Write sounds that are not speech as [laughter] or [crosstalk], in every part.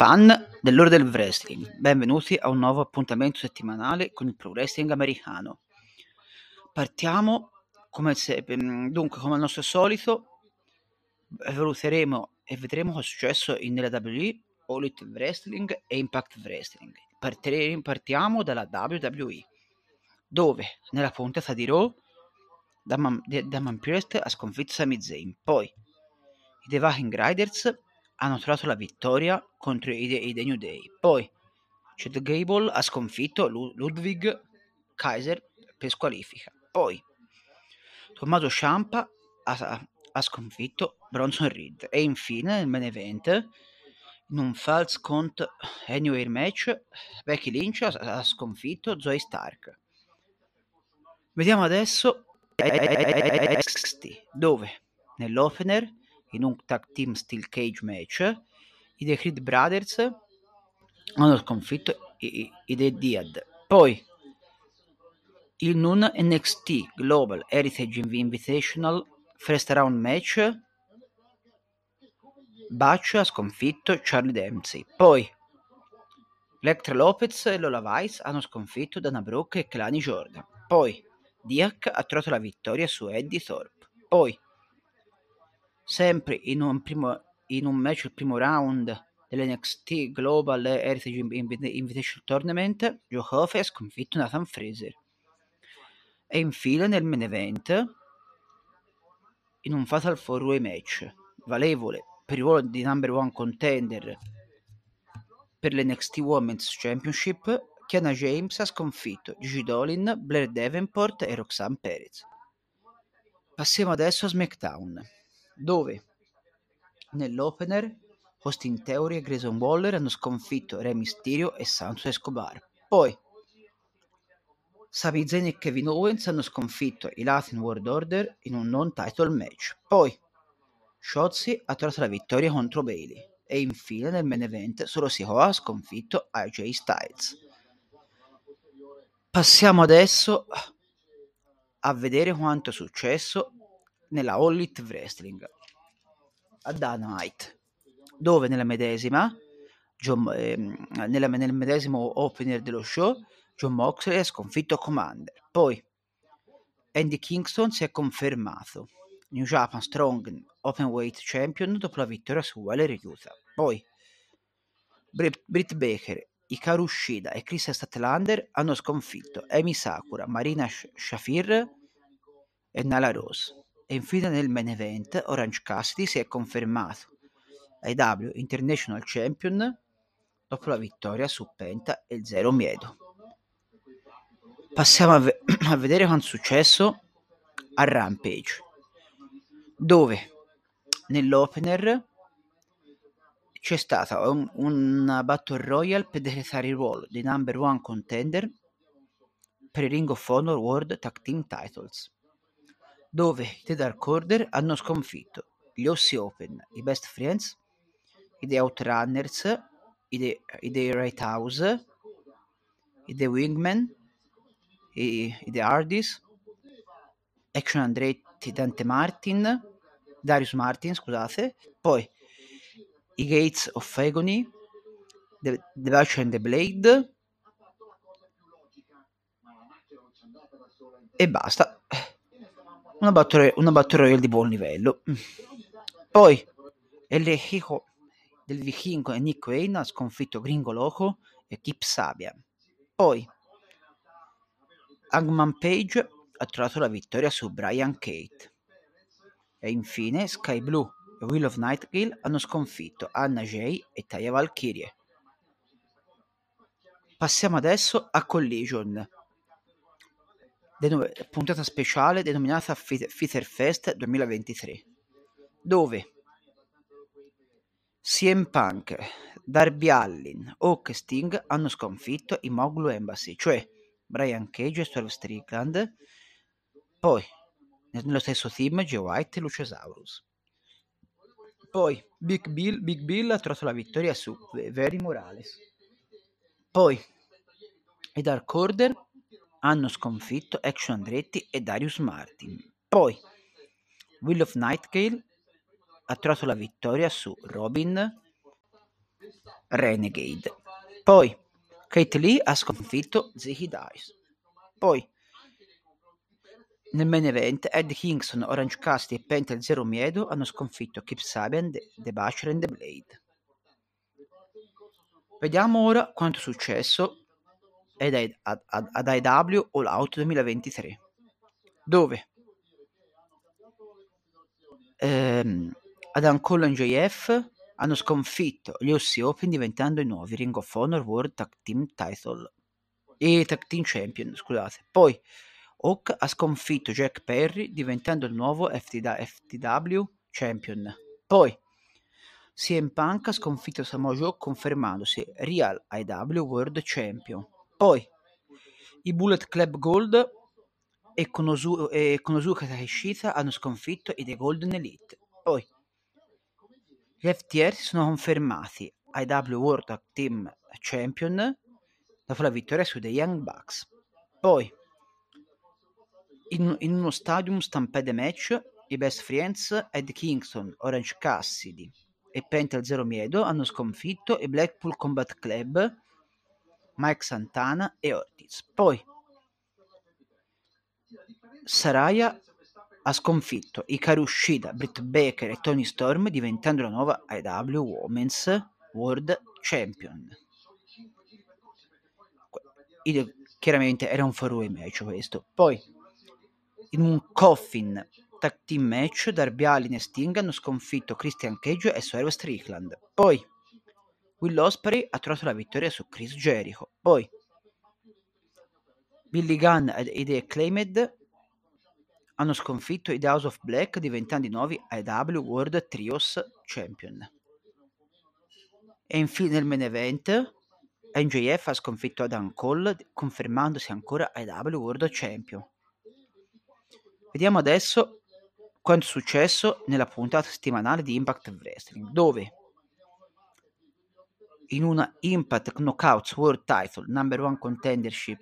Fan dell'ora del wrestling, benvenuti a un nuovo appuntamento settimanale con il pro wrestling americano. Partiamo come se, mm, dunque, come al nostro solito, valuteremo e vedremo cosa è successo in WWE, All Elite Wrestling e Impact Wrestling. Partiamo dalla WWE, dove nella puntata di Raw Daman Priest ha sconfitto Sami Zayn, poi i The Viking Riders hanno trovato la vittoria contro i, i The New Day. Poi Chad Gable ha sconfitto Ludwig Kaiser per squalifica. Poi Tommaso Ciampa ha, ha sconfitto Bronson Reed. E infine nel main event in un false count anywhere match Becky Lynch ha, sconfitto Zoe Stark. Vediamo adesso NXT dove nell'opener in un tag team steel cage match, i The Creed Brothers hanno sconfitto i, i, i The Diad. Poi, in un NXT Global Heritage Invitational First Round Match, Butch ha sconfitto Charlie Dempsey. Poi, Electra Lopez e Lola Vice hanno sconfitto Dana Brooke e Kalani Jordan. Poi, Diak ha trovato la vittoria su Eddie Thorpe. Poi, sempre in un, primo, in un match il primo round dell'NXT Global Heritage Invitation Tournament, Joe Hofe ha sconfitto Nathan Fraser. E infine nel main event, in un Fatal 4-Way match, valevole per il ruolo di number one contender per l'NXT Women's Championship, Kiana James ha sconfitto Gigi Dolin, Blair Davenport e Roxanne Perez. Passiamo adesso a SmackDown dove nell'opener Austin Theory e Grayson Waller hanno sconfitto Re Mysterio e Santos Escobar. Poi Sami Zayn e Kevin Owens hanno sconfitto i Latin World Order in un non-title match. Poi Shotzi ha trovato la vittoria contro Bailey. E infine nel main event solo Sikoa ha sconfitto AJ Styles. Passiamo adesso a vedere quanto è successo nella All Elite Wrestling a Dynamite, dove nella medesima John, eh, nella, nel medesimo opener dello show John Moxley ha sconfitto Commander. Poi Andy Kingston si è confermato New Japan Strong Openweight Champion dopo la vittoria su Waller Utah. Poi Britt, Britt Baker, Hikaru Shida e Chris Statlander hanno sconfitto Amy Sakura, Marina Shafir e Nala Rose. E infine nel main event Orange Cassidy si è confermato AEW International Champion dopo la vittoria su Penta e Zero Miedo. Passiamo a, ve- [clears throat] a vedere quanto è successo a Rampage, dove nell'opener c'è stata un, una Battle Royale per decretare il ruolo di number one contender per il Ring of Honor World Tag Team Titles dove i The Dark Order hanno sconfitto gli Ossi Open, i Best Friends, i The Outrunners, i The, i The Right House, i The Wingmen, i, i The Hardys, Action Andretti, Dante Martin, Darius Martin, scusate, poi i Gates of Agony, The, the Butcher and the Blade e basta una batteria, una batteria di buon livello. Poi El Hijo del Vichingo e Nick Wayne ha sconfitto Gringo Loco e Kip Sabian. Poi Hangman Page ha trovato la vittoria su Brian Kate. E infine Sky Blue e Will of Nightgale hanno sconfitto Anna Jay e Taya Valkyrie. Passiamo adesso a Collision denov- puntata speciale denominata Fitter Fest 2023, dove CM Punk, Darby Allin, Hawk e Sting hanno sconfitto i Moglu Embassy, cioè Brian Cage e Swerve Strickland, poi nello stesso team Joe White e Luciasaurus. Poi Big Bill, Big Bill ha trovato la vittoria su Very Morales. Poi i Dark Order hanno sconfitto Action Andretti e Darius Martin. Poi Will of Nightgale ha trovato la vittoria su Robin Renegade. Poi Kate Lee ha sconfitto Zicky Dice. Poi nel main event Ed Kingston, Orange Cassidy e Penta Zero Miedo hanno sconfitto Kip Sabian, The, Butcher e The Blade. Vediamo ora quanto è successo ad, ad, ad, IW All Out 2023, dove ehm, Adam Cole e JF hanno sconfitto gli OC Open diventando i nuovi Ring of Honor World Tag Team Title e Tag Team Champion, scusate. Poi Hawk ha sconfitto Jack Perry diventando il nuovo FTW, FTW Champion. Poi CM Punk ha sconfitto Samoa Joe confermandosi Real IW World Champion. Poi i Bullet Club Gold e Konosu- e Konosuke Takeshita hanno sconfitto i The Golden Elite. Poi gli FTR si sono confermati IW World Tag Team Champion dopo la vittoria su The Young Bucks. Poi in, in uno stadium stampede match i Best Friends, Ed Kingston, Orange Cassidy e Pentel Zero Miedo hanno sconfitto i Blackpool Combat Club, Mike Santana e Ortiz. Poi Saraya ha sconfitto Hikaru Shida, Britt Baker e Tony Storm diventando la nuova IW Women's World Champion. Chiaramente era un four match questo. Poi in un coffin tag team match Darby Allin e Sting hanno sconfitto Christian Cage e Swerve Strickland. Poi Will Ospreay ha trovato la vittoria su Chris Jericho. Poi Billy Gunn e The Acclaimed hanno sconfitto i The House of Black diventando i nuovi IW World Trios Champion. E infine nel main event NJF ha sconfitto Adam Cole confermandosi ancora IW World Champion. Vediamo adesso quanto è successo nella puntata settimanale di Impact Wrestling, dove in una Impact Knockouts World Title Number One Contendership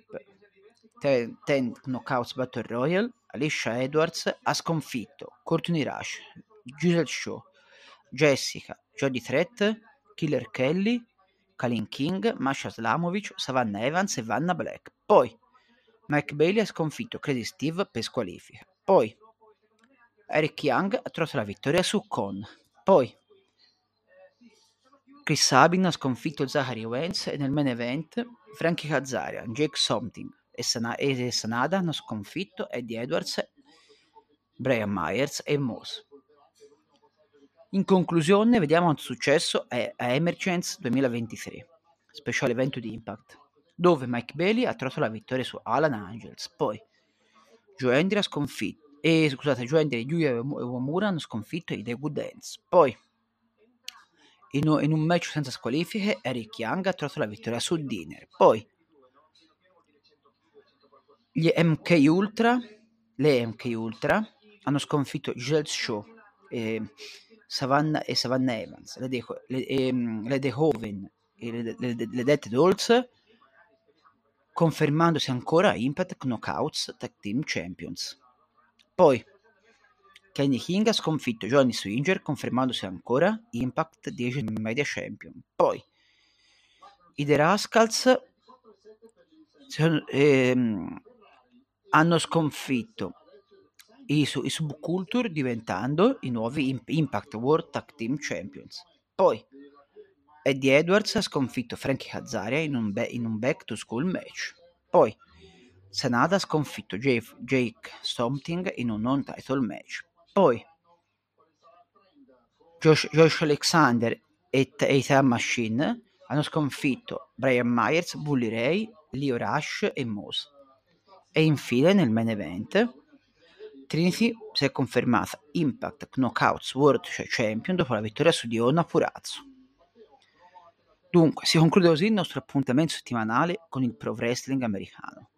10 Knockouts Battle Royale, Alicia Edwards ha sconfitto Courtney Rush, Giselle Shaw, Jessica, Jodie Threat, Killer Kelly, Kalin King, Masha Slamovic, Savannah Evans e Vanna Black. Poi Mike Bailey ha sconfitto Crazy Steve per squalifica. Poi Eric Young ha trovato la vittoria su Con. Poi Chris Sabin ha sconfitto Zachary Wentz e nel main event Frankie Kazarian, Jake Something e, Sana- e Sanada hanno sconfitto Eddie Edwards, Brian Myers e Moss. In conclusione, vediamo quanto successo a Emergence 2023, speciale evento di Impact, dove Mike Bailey ha trovato la vittoria su Alan Angels, poi Joe Hendry ha sconfitto e scusate, Joe Hendry e Yuya Uemura hanno sconfitto i The Good Ends. Poi in, in, un match senza squalifiche Eric Young ha trovato la vittoria su Dinner. Poi gli MK Ultra, le MK Ultra hanno sconfitto Giselle Shaw e Savannah, e Savannah Evans, le, De, le, e, le De Hoven e le, le, le Dead Dolls confermandosi ancora Impact Knockouts Tag Team Champions. Poi Kenny King ha sconfitto Johnny Swinger confermandosi ancora Impact 10 Media Champion. Poi i The Rascals ehm, hanno sconfitto i, i Subculture diventando i nuovi Impact World Tag Team Champions. Poi Eddie Edwards ha sconfitto Frankie Kazarian in un, be- un back to school match. Poi Sanada ha sconfitto Jake, Something in un non title match. Poi Josh, Josh Alexander e, e Machine hanno sconfitto Brian Myers, Bully Ray, Leo Rush e Moose. E infine nel main event Trinity si è confermata Impact Knockouts World Champion dopo la vittoria su Diona Purazzo. Dunque, si conclude così il nostro appuntamento settimanale con il pro wrestling americano.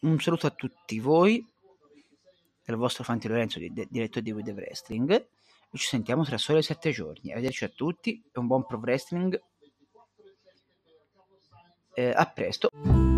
Un saluto a tutti voi, dal vostro Fanti Lorenzo, direttore di We The Wrestling, e ci sentiamo tra soli sette giorni. Arrivederci a tutti e un buon pro wrestling. Eh, a presto.